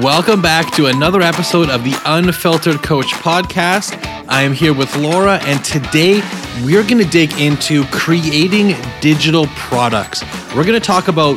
Welcome back to another episode of the Unfiltered Coach podcast. I am here with Laura, and today we're going to dig into creating digital products. We're going to talk about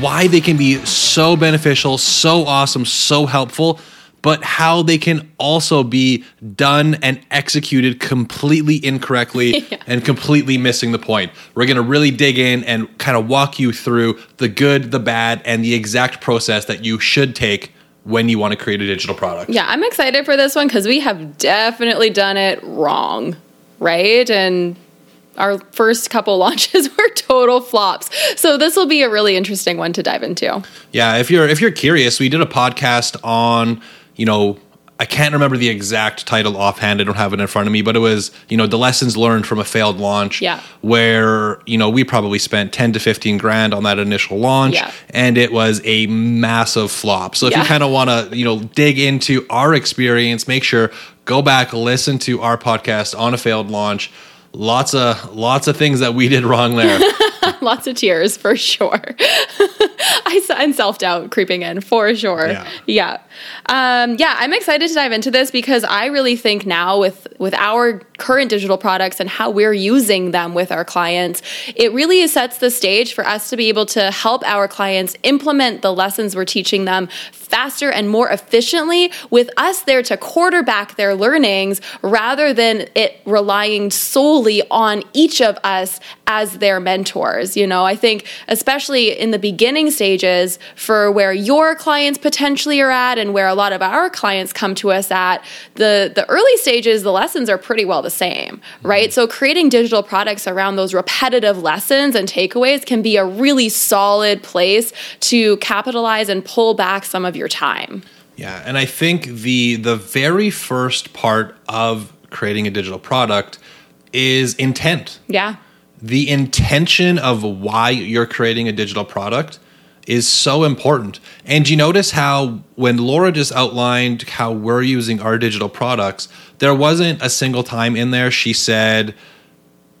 why they can be so beneficial, so awesome, so helpful, but how they can also be done and executed completely incorrectly Yeah. and completely missing the point. We're going to really dig in and kind of walk you through the good, the bad, and the exact process that you should take when you want to create a digital product. Yeah, I'm excited for this one because we have definitely done it wrong, right? And our first couple launches were total flops. So this will be a really interesting one to dive into. Yeah, if you're if you're curious, we did a podcast on, you know, I can't remember the exact title offhand. I don't have it in front of me, but it was, you know, the lessons learned from a failed launch. Yeah. Where, you know, we probably spent 10 to 15 grand on that initial launch Yeah. and it was a massive flop. So if you kind of want to, you know, dig into our experience, make sure go back, listen to our podcast on a failed launch. Lots of lots of things that we did wrong there. Lots of tears for sure. I saw and self doubt creeping in for sure. Yeah. Yeah. Um, yeah, I'm excited to dive into this because I really think now with with our current digital products and how we're using them with our clients, it really sets the stage for us to be able to help our clients implement the lessons we're teaching them faster and more efficiently with us there to quarterback their learnings rather than it relying solely on each of us as their mentors. You know, I think especially in the beginning stages for where your clients potentially are at and where a lot of our clients come to us at, the the early stages the lessons are pretty well the same, mm-hmm. right? So creating digital products around those repetitive lessons and takeaways can be a really solid place to capitalize and pull back some of your time. Yeah, and I think the the very first part of creating a digital product is intent. Yeah. The intention of why you're creating a digital product is so important. And you notice how when Laura just outlined how we're using our digital products, there wasn't a single time in there she said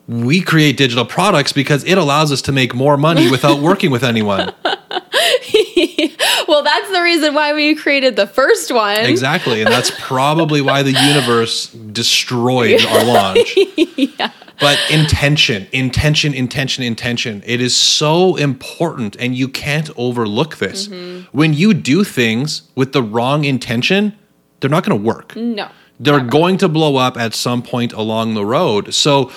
we create digital products because it allows us to make more money without working with anyone. Well, that's the reason why we created the first one. Exactly. And that's probably why the universe destroyed our launch. But intention, intention, intention, intention. It is so important and you can't overlook this. When you do things with the wrong intention, they're not going to work. No. They're going to blow up at some point along the road. So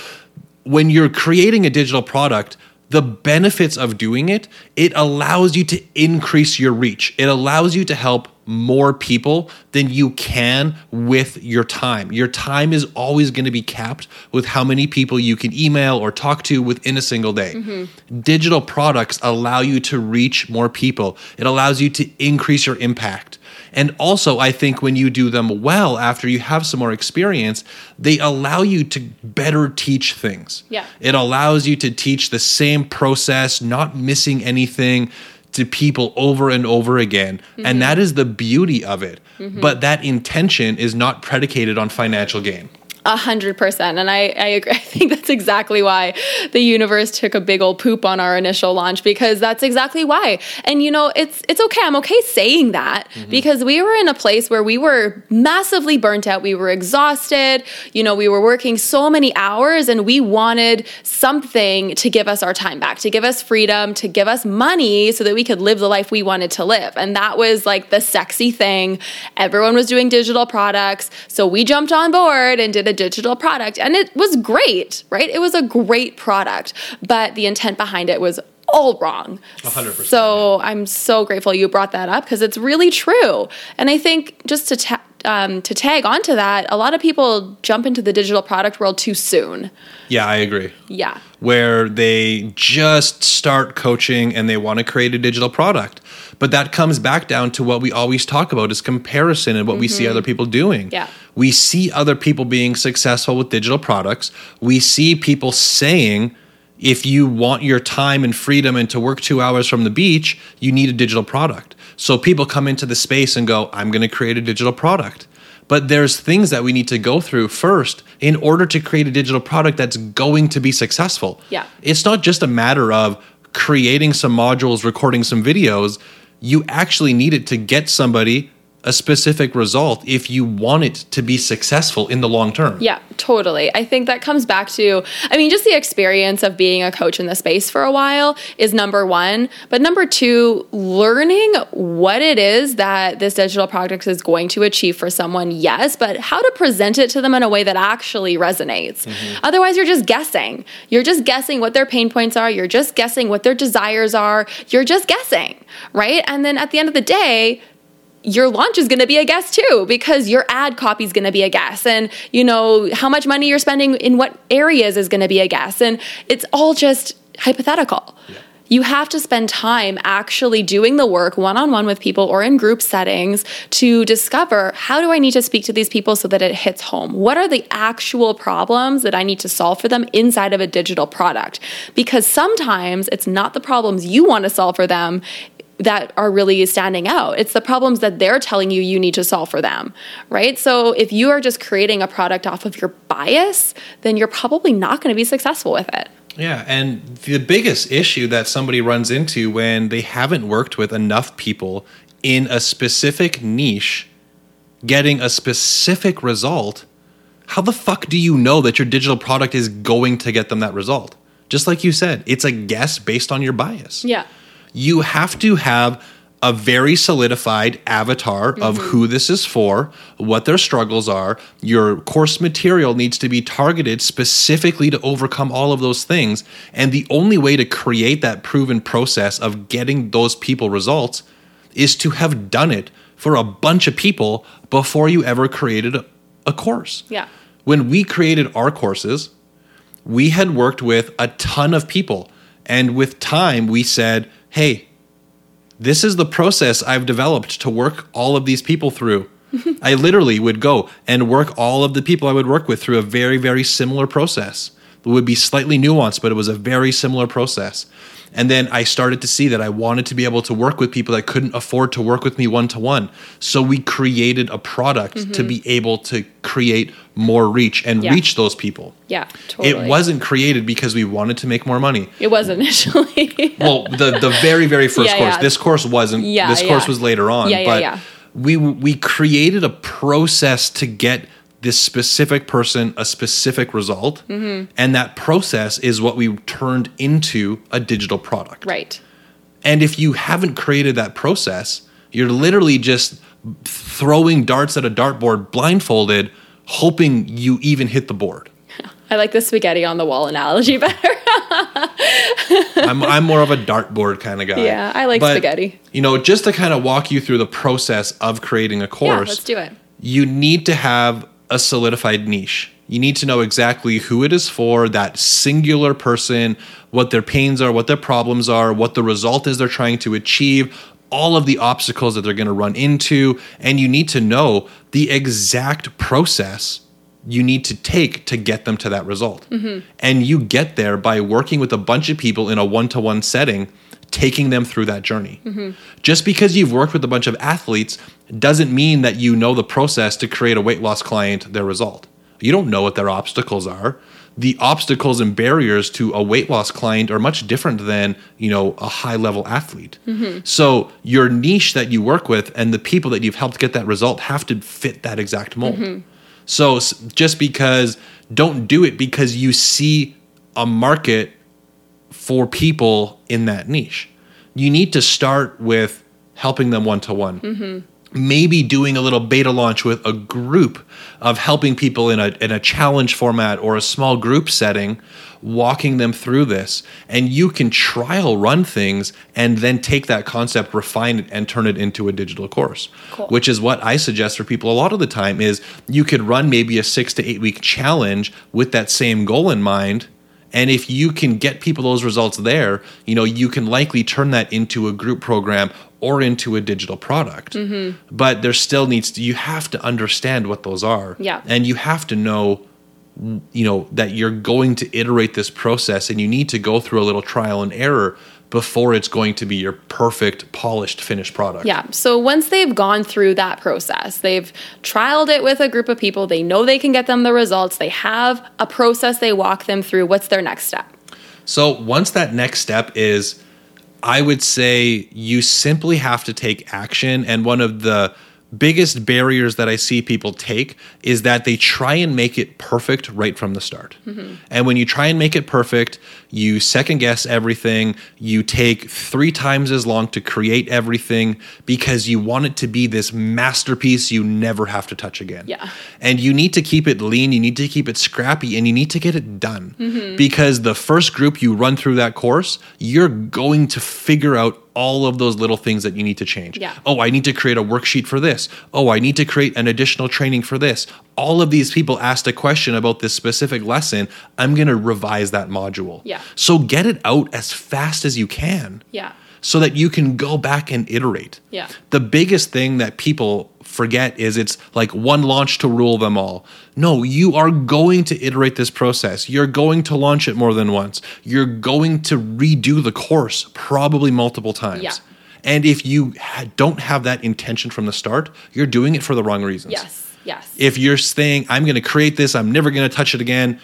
when you're creating a digital product, the benefits of doing it, it allows you to increase your reach. It allows you to help more people than you can with your time. Your time is always going to be capped with how many people you can email or talk to within a single day. Mm-hmm. Digital products allow you to reach more people. It allows you to increase your impact. And also, I think when you do them well after you have some more experience, they allow you to better teach things. Yeah. It allows you to teach the same process, not missing anything to people over and over again. And mm-hmm. that is the beauty of it. Mm-hmm. But that intention is not predicated on financial gain. A hundred percent. And I, I agree. I think that's exactly why the universe took a big old poop on our initial launch because that's exactly why. And you know, it's it's okay. I'm okay saying that mm-hmm. because we were in a place where we were massively burnt out. We were exhausted. You know, we were working so many hours and we wanted something to give us our time back, to give us freedom, to give us money so that we could live the life we wanted to live. And that was like the sexy thing. Everyone was doing digital products. So we jumped on board and did a digital product. And it was great, right? It was a great product, but the intent behind it was all wrong. 100%, So I'm so grateful you brought that up because it's really true. And I think just to ta- um, to tag onto that, a lot of people jump into the digital product world too soon. Yeah, I agree. Yeah. where they just start coaching and they want to create a digital product. But that comes back down to what we always talk about is comparison and what we see other people doing. Yeah. We see other people being successful with digital products. We see people saying if you want your time and freedom and to work 2 hours from the beach, you need a digital product. So people come into the space and go, I'm going to create a digital product. But there's things that we need to go through first in order to create a digital product that's going to be successful. Yeah. It's not just a matter of creating some modules, recording some videos. You actually need it to get somebody a specific result if you want it to be successful in the long term. Yeah, totally. I think that comes back to, I mean, just the experience of being a coach in the space for a while is number one. But number two, learning what it is that this digital product is going to achieve for someone, yes, but how to present it to them in a way that actually resonates. Mm-hmm. Otherwise, you're just guessing. You're just guessing what their pain points are. You're just guessing what their desires are. You're just guessing, right? And then at the end of the day, your launch is going to be a guess too because your ad copy is going to be a guess. And you know how much money you're spending in what areas is going to be a guess. And it's all just hypothetical. Yeah. you have to spend time actually doing the work one-on-one with people or in group settings to discover how do i need to speak to these people so that it hits home? What are the actual problems that i need to solve for them inside of a digital product? Because sometimes it's not the problems you want to solve for them that are really standing out. It's the problems that they're telling you you need to solve for them, right? So if you are just creating a product off of your bias, then you're probably not going to be successful with it. Yeah, and the biggest issue that somebody runs into when they haven't worked with enough people in a specific niche getting a specific result, how the fuck do you know that your digital product is going to get them that result? Just like you said, it's a guess based on your bias. Yeah you have to have a very solidified avatar of mm-hmm. who this is for, what their struggles are. Your course material needs to be targeted specifically to overcome all of those things. And the only way to create that proven process of getting those people results is to have done it for a bunch of people before you ever created a, a course. Yeah. When we created our courses, we had worked with a ton of people. And with time, we said, hey, this is the process I've developed to work all of these people through. I literally would go and work all of the people I would work with through a very, very similar process. It would be slightly nuanced, but it was a very similar process. And then I started to see that I wanted to be able to work with people that couldn't afford to work with me one to one. So we created a product mm-hmm. to be able to create more reach and yeah. reach those people. Yeah, totally. It wasn't created because we wanted to make more money. It was initially. well, the the very very first yeah, course. Yeah. This course wasn't. Yeah, this course was later on. Yeah, yeah, but we we created a process to get this specific person a specific result mm-hmm. and that process is what we turned into a digital product right and if you haven't created that process you're literally just throwing darts at a dartboard blindfolded hoping you even hit the board I like the spaghetti on the wall analogy better. I'm, I'm more of a dartboard kind of guy. Yeah, I like but, spaghetti. You know, just to kind of walk you through the process of creating a course. Yeah, let's do it. You need to have a solidified niche. You need to know exactly who it is for, that singular person, what their pains are, what their problems are, what the result is they're trying to achieve, all of the obstacles that they're going to run into. And you need to know the exact process you need to take to get them to that result. Mm-hmm. And you get there by working with a bunch of people in a one to one setting taking them through that journey. Mm-hmm. Just because you've worked with a bunch of athletes doesn't mean that you know the process to create a weight loss client their result. You don't know what their obstacles are. The obstacles and barriers to a weight loss client are much different than, you know, a high level athlete. Mm-hmm. So your niche that you work with and the people that you've helped get that result have to fit that exact mold. Mm-hmm. So just because don't do it because you see a market for people in that niche. You need to start with helping them one to one. Maybe doing a little beta launch with a group of helping people in a, in a challenge format or a small group setting, walking them through this. And you can trial run things and then take that concept, refine it, and turn it into a digital course. Cool. Which is what I suggest for people a lot of the time is you could run maybe a six to eight week challenge with that same goal in mind and if you can get people those results there, you know, you can likely turn that into a group program or into a digital product. Mm-hmm. But there still needs to, you have to understand what those are. Yeah. And you have to know, you know, that you're going to iterate this process and you need to go through a little trial and error before it's going to be your perfect, polished, finished product. Yeah. So once they've gone through that process, they've trialed it with a group of people, they know they can get them the results, they have a process they walk them through. What's their next step? So once that next step is, I would say you simply have to take action. And one of the biggest barriers that I see people take is that they try and make it perfect right from the start. Mm-hmm. And when you try and make it perfect, you second guess everything. You take three times as long to create everything because you want it to be this masterpiece you never have to touch again. Yeah. And you need to keep it lean, you need to keep it scrappy, and you need to get it done. Mm-hmm. Because the first group you run through that course, you're going to figure out all of those little things that you need to change. Yeah. Oh, I need to create a worksheet for this. Oh, I need to create an additional training for this. All of these people asked a question about this specific lesson. I'm going to revise that module. Yeah. So get it out as fast as you can Yeah. so that you can go back and iterate. Yeah. The biggest thing that people forget is it's like one launch to rule them all. No, you are going to iterate this process. You're going to launch it more than once. You're going to redo the course probably multiple times. Yeah. And if you don't have that intention from the start, you're doing it for the wrong reasons. Yes. Yes. If you're saying I'm going to create this, I'm never going to touch it again.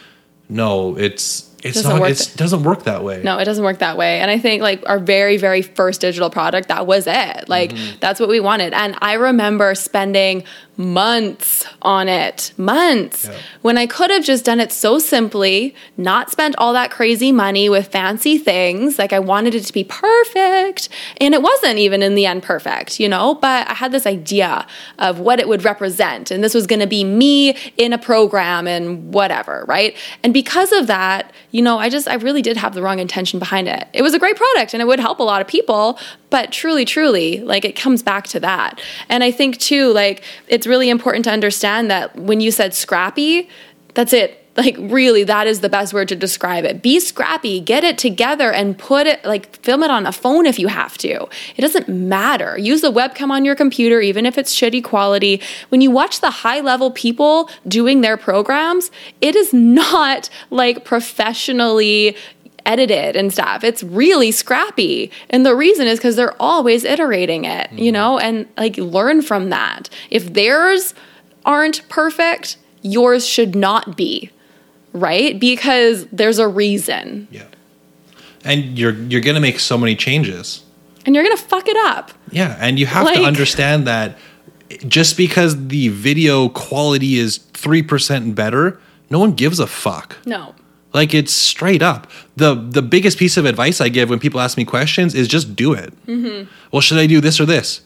No, it's it's Doesn't not it doesn't work that way. No, it doesn't work that way. And I think like our very, very first digital product, that was it. Like Mm-hmm. that's what we wanted. And I remember spending months on it, months, Yeah. when I could have just done it so simply, not spent all that crazy money with fancy things. Like I wanted it to be perfect. And it wasn't even in the end perfect, you know? But I had this idea of what it would represent. And this was going to be me in a program and whatever, right? And because of that, you know, I just, I really did have the wrong intention behind it. It was a great product and it would help a lot of people, but truly, truly, like it comes back to that. And I think too, like it's really important to understand that when you said scrappy, that's it. Like really, that is the best word to describe it. Be scrappy, get it together and put it like film it on a phone if you have to. It doesn't matter. Use the webcam on your computer, even if it's shitty quality. When you watch the high level people doing their programs, it is not like professionally edited and stuff. It's really scrappy. And the reason is because they're always iterating it, you mm-hmm. know, and like learn from that. If theirs aren't perfect, yours should not be, right? Because there's a reason. Yeah. And you're you're going to make so many changes. And you're going to fuck it up. Yeah, and you have to understand that just because the video quality is 3% better, no one gives a fuck. No. Like it's straight up. The the biggest piece of advice I give when people ask me questions is just do it. Mm-hmm. Well, should I do this or this?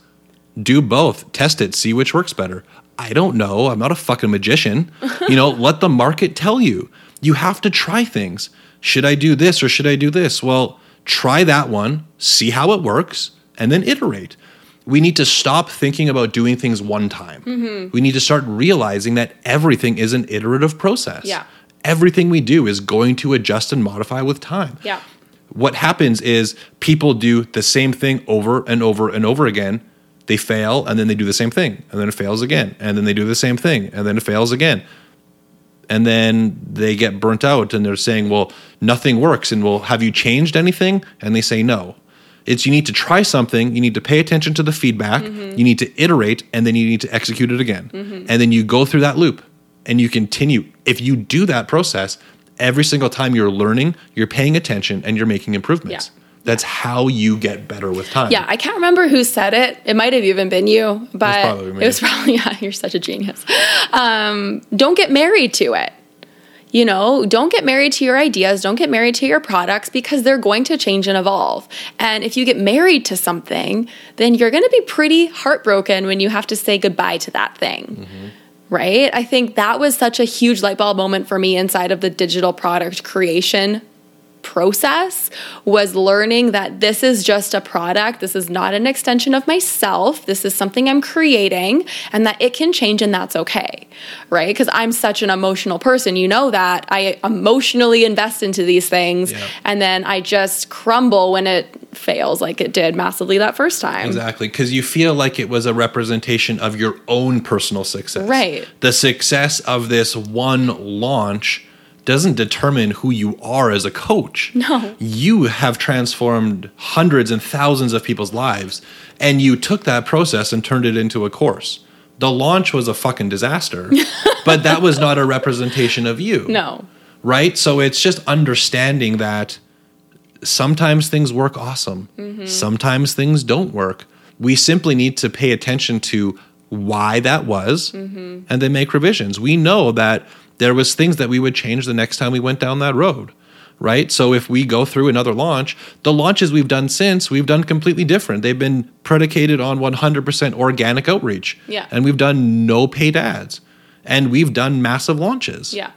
Do both. Test it. See which works better. I don't know. I'm not a fucking magician. you know, let the market tell you. You have to try things. Should I do this or should I do this? Well, try that one, see how it works, and then iterate. We need to stop thinking about doing things one time. Mm-hmm. We need to start realizing that everything is an iterative process Yeah. Everything we do is going to adjust and modify with time. Yeah. What happens is people do the same thing over and over and over again. They fail and then they do the same thing and then it fails again and then they do the same thing and then it fails again. And then they get burnt out and they're saying, "Well, nothing works." And well, have you changed anything? And they say no. It's you need to try something, you need to pay attention to the feedback, mm-hmm. you need to iterate and then you need to execute it again. Mm-hmm. And then you go through that loop and you continue. If you do that process, every single time you're learning, you're paying attention and you're making improvements. Yeah. That's how you get better with time. Yeah, I can't remember who said it. It might have even been you, but probably me. it was probably yeah. You're such a genius. Um, don't get married to it. You know, don't get married to your ideas. Don't get married to your products because they're going to change and evolve. And if you get married to something, then you're going to be pretty heartbroken when you have to say goodbye to that thing. Right? I think that was such a huge light bulb moment for me inside of the digital product creation process was learning that this is just a product. This is not an extension of myself. This is something I'm creating and that it can change and that's okay. Right? Because I'm such an emotional person. You know that. I emotionally invest into these things Yeah. and then I just crumble when it fails like it did massively that first time. Exactly, because you feel like it was a representation of your own personal success. Right. The success of this one launch doesn't determine who you are as a coach. No. You have transformed hundreds and thousands of people's lives, and you took that process and turned it into a course. The launch was a fucking disaster, but that was not a representation of you No. right? So it's just understanding that sometimes things work awesome, Mm-hmm. sometimes things don't work. We simply need to pay attention to why that was and then make revisions. We know that there was things that we would change the next time we went down that road. Right? So if we go through another launch, the launches we've done since, we've done completely different. They've been predicated on 100% organic outreach. Yeah. And we've done no paid ads. And we've done massive launches. Yeah.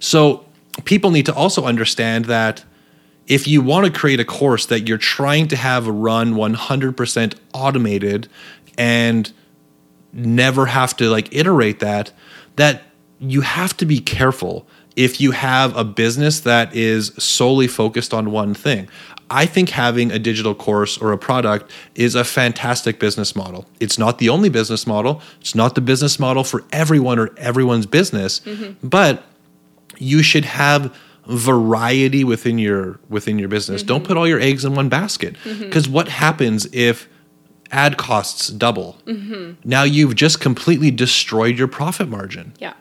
So people need to also understand that if you want to create a course that you're trying to have run 100% automated and never have to like iterate that that you have to be careful if you have a business that is solely focused on one thing. I think having a digital course or a product is a fantastic business model. It's not the only business model. It's not the business model for everyone or everyone's business, mm-hmm. but you should have variety within your within your business. Don't mm-hmm. put all your eggs in one basket. Mm-hmm. Because what happens if ad costs double? Now you've just completely destroyed your profit margin. Yeah.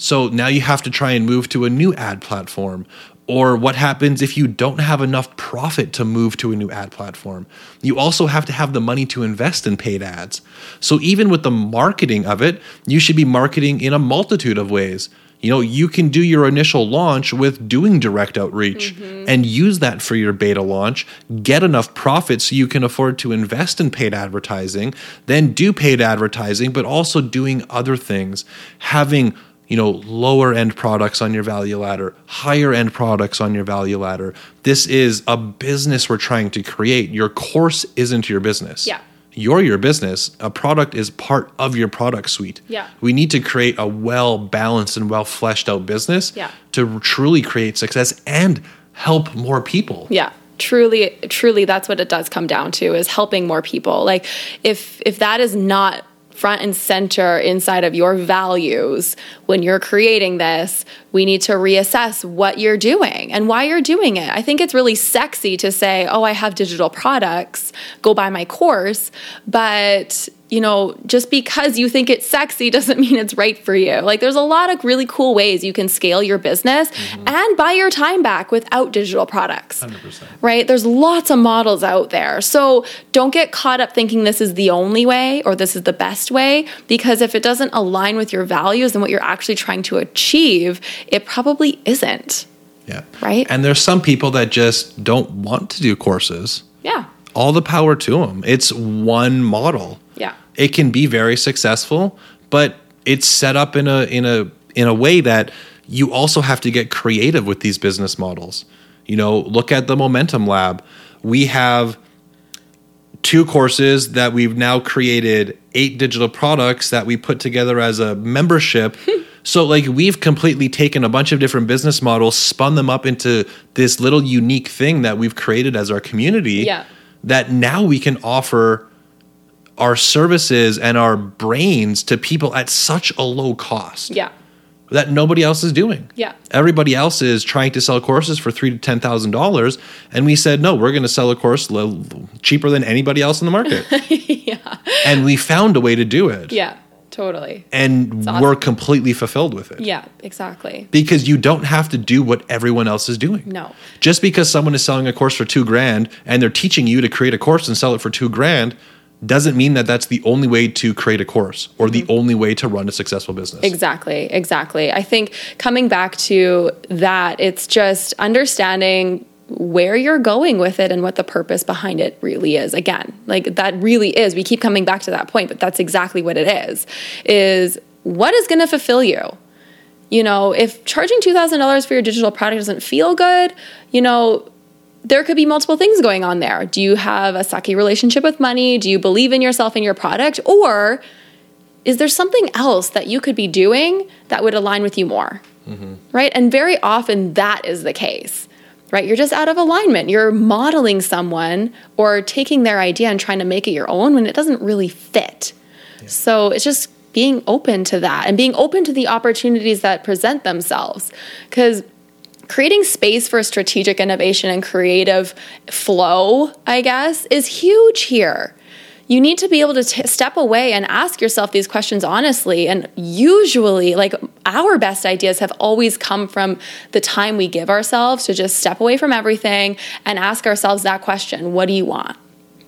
So now you have to try and move to a new ad platform. Or what happens if you don't have enough profit to move to a new ad platform? You also have to have the money to invest in paid ads. So even with the marketing of it, you should be marketing in a multitude of ways. You know, you can do your initial launch with doing direct outreach mm-hmm. and use that for your beta launch, get enough profit so you can afford to invest in paid advertising, then do paid advertising, but also doing other things, having you know lower end products on your value ladder higher end products on your value ladder this is a business we're trying to create your course isn't your business Yeah. you're your business a product is part of your product suite Yeah. we need to create a well balanced and well fleshed out business Yeah. to truly create success and help more people Yeah. Truly, truly, that's what it does come down to is helping more people. Like if if that is not front and center inside of your values. When you're creating this, we need to reassess what you're doing and why you're doing it. I think it's really sexy to say, "Oh, I have digital products, go buy my course," but you know, just because you think it's sexy doesn't mean it's right for you. Like, there's a lot of really cool ways you can scale your business mm-hmm. and buy your time back without digital products. 100%. Right? There's lots of models out there. So don't get caught up thinking this is the only way or this is the best way, because if it doesn't align with your values and what you're actually trying to achieve, it probably isn't. yeah Right? and there's some people that just don't want to do courses Yeah. all the power to them it's one model. It can be very successful, but it's set up in a in a in a way that you also have to get creative with these business models. You know, look at the Momentum Lab. We have two courses that we've now created eight digital products that we put together as a membership. Hmm. so like we've completely taken a bunch of different business models, spun them up into this little unique thing that we've created as our community Yeah. that now we can offer our services and our brains to people at such a low cost Yeah. that nobody else is doing. Yeah. Everybody else is trying to sell courses for three to ten thousand dollars, and we said no, we're going to sell a course l- cheaper than anybody else in the market. yeah, and we found a way to do it, Yeah. Totally. and awesome. we're completely fulfilled with it. Yeah. Exactly. Because you don't have to do what everyone else is doing. No. Just because someone is selling a course for two grand and they're teaching you to create a course and sell it for two grand doesn't mean that that's the only way to create a course or the mm-hmm. only way to run a successful business. Exactly, exactly. I think coming back to that, it's just understanding where you're going with it and what the purpose behind it really is. Again, like that really is. We keep coming back to that point, but that's exactly what it is. Is what is going to fulfill you? You know, if charging $2,000 for your digital product doesn't feel good, you know, there could be multiple things going on there. Do you have a sucky relationship with money? Do you believe in yourself and your product? Or is there something else that you could be doing that would align with you more? Mm-hmm. Right? And very often that is the case. Right? You're just out of alignment. You're modeling someone or taking their idea and trying to make it your own when it doesn't really fit. So it's just being open to that and being open to the opportunities that present themselves. Because creating space for strategic innovation and creative flow, I guess, is huge here. You need to be able to t- step away and ask yourself these questions honestly. And usually, like our best ideas have always come from the time we give ourselves to just step away from everything and ask ourselves that question What do you want?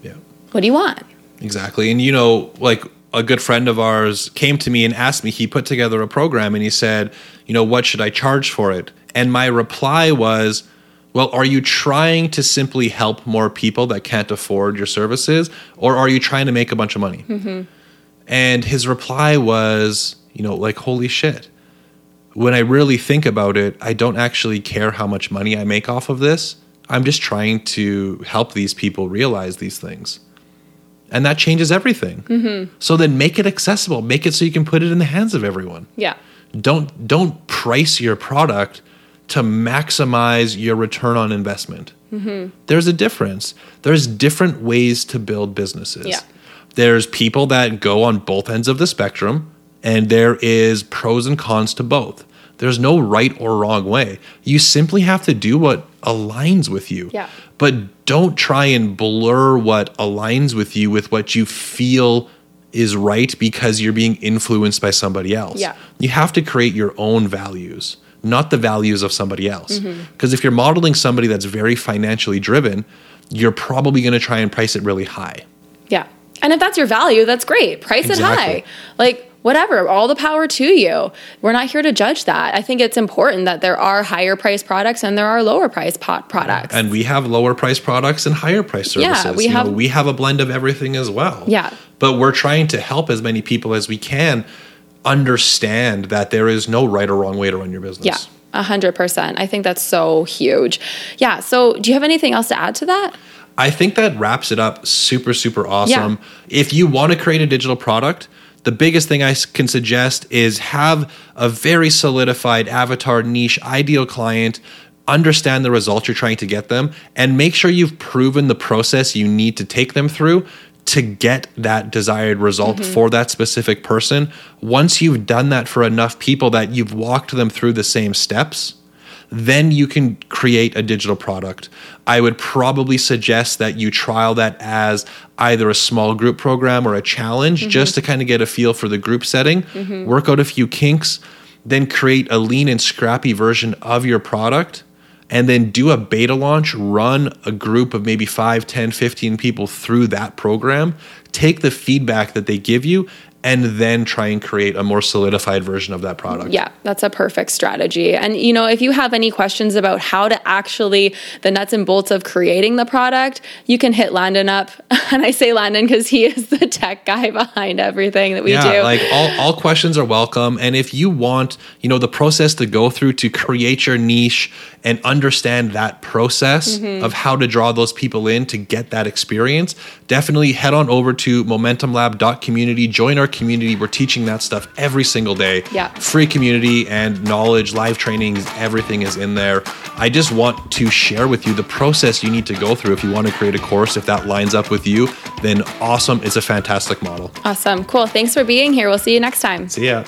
Yeah. What do you want? Exactly. And you know, like a good friend of ours came to me and asked me, he put together a program and he said, you know, what should I charge for it? And my reply was, well, are you trying to simply help more people that can't afford your services, or are you trying to make a bunch of money? Mm-hmm. And his reply was, you know, like, holy shit. When I really think about it, I don't actually care how much money I make off of this. I'm just trying to help these people realize these things. And that changes everything. Mm-hmm. So then make it accessible, make it so you can put it in the hands of everyone. Yeah. Don't don't price your product to maximize your return on investment. Mm-hmm. There's a difference. There's different ways to build businesses. Yeah. There's people that go on both ends of the spectrum, and there is pros and cons to both. There's no right or wrong way. You simply have to do what aligns with you. Yeah. But don't try and blur what aligns with you with what you feel is right because you're being influenced by somebody else. Yeah. You have to create your own values, not the values of somebody else. Mm-hmm. Because if you're modeling somebody that's very financially driven, you're probably going to try and price it really high. Yeah. And if that's your value, that's great. Price Exactly. it high. Like, whatever, all the power to you. We're not here to judge that. I think it's important that there are higher priced products and there are lower priced pot products. And we have lower price products and higher price Yeah, services. we You know, have- we have a blend of everything as well. Yeah. But we're trying to help as many people as we can understand that there is no right or wrong way to run your business. yeah. A hundred percent. I think that's so huge. Yeah. So, do you have anything else to add to that? I think that wraps it up super, super awesome. If you want to create a digital product, the biggest thing I can suggest is have a very solidified avatar niche ideal client, understand the results you're trying to get them, and make sure you've proven the process you need to take them through to get that desired result mm-hmm. for that specific person. Once you've done that for enough people that you've walked them through the same steps, then you can create a digital product. I would probably suggest that you trial that as either a small group program or a challenge mm-hmm. just to kind of get a feel for the group setting, mm-hmm. work out a few kinks, then create a lean and scrappy version of your product and then do a beta launch, run a group of maybe 5, 10, 15 people through that program, take the feedback that they give you and then try and create a more solidified version of that product. Yeah, that's a perfect strategy. And you know, if you have any questions about how to actually the nuts and bolts of creating the product, you can hit Landon up. And I say Landon because he is the tech guy behind everything that we yeah, do. like all, all questions are welcome. And if you want, you know, the process to go through to create your niche and understand that process Mm-hmm. of how to draw those people in to get that experience, definitely head on over to momentumlab.community, join our community. We're teaching that stuff every single day. Yeah. Free community and knowledge, live trainings, everything is in there. I just want to share with you the process you need to go through if you want to create a course. If that lines up with you, then awesome. It's a fantastic model. awesome. Cool. Thanks for being here. We'll see you next time. See ya.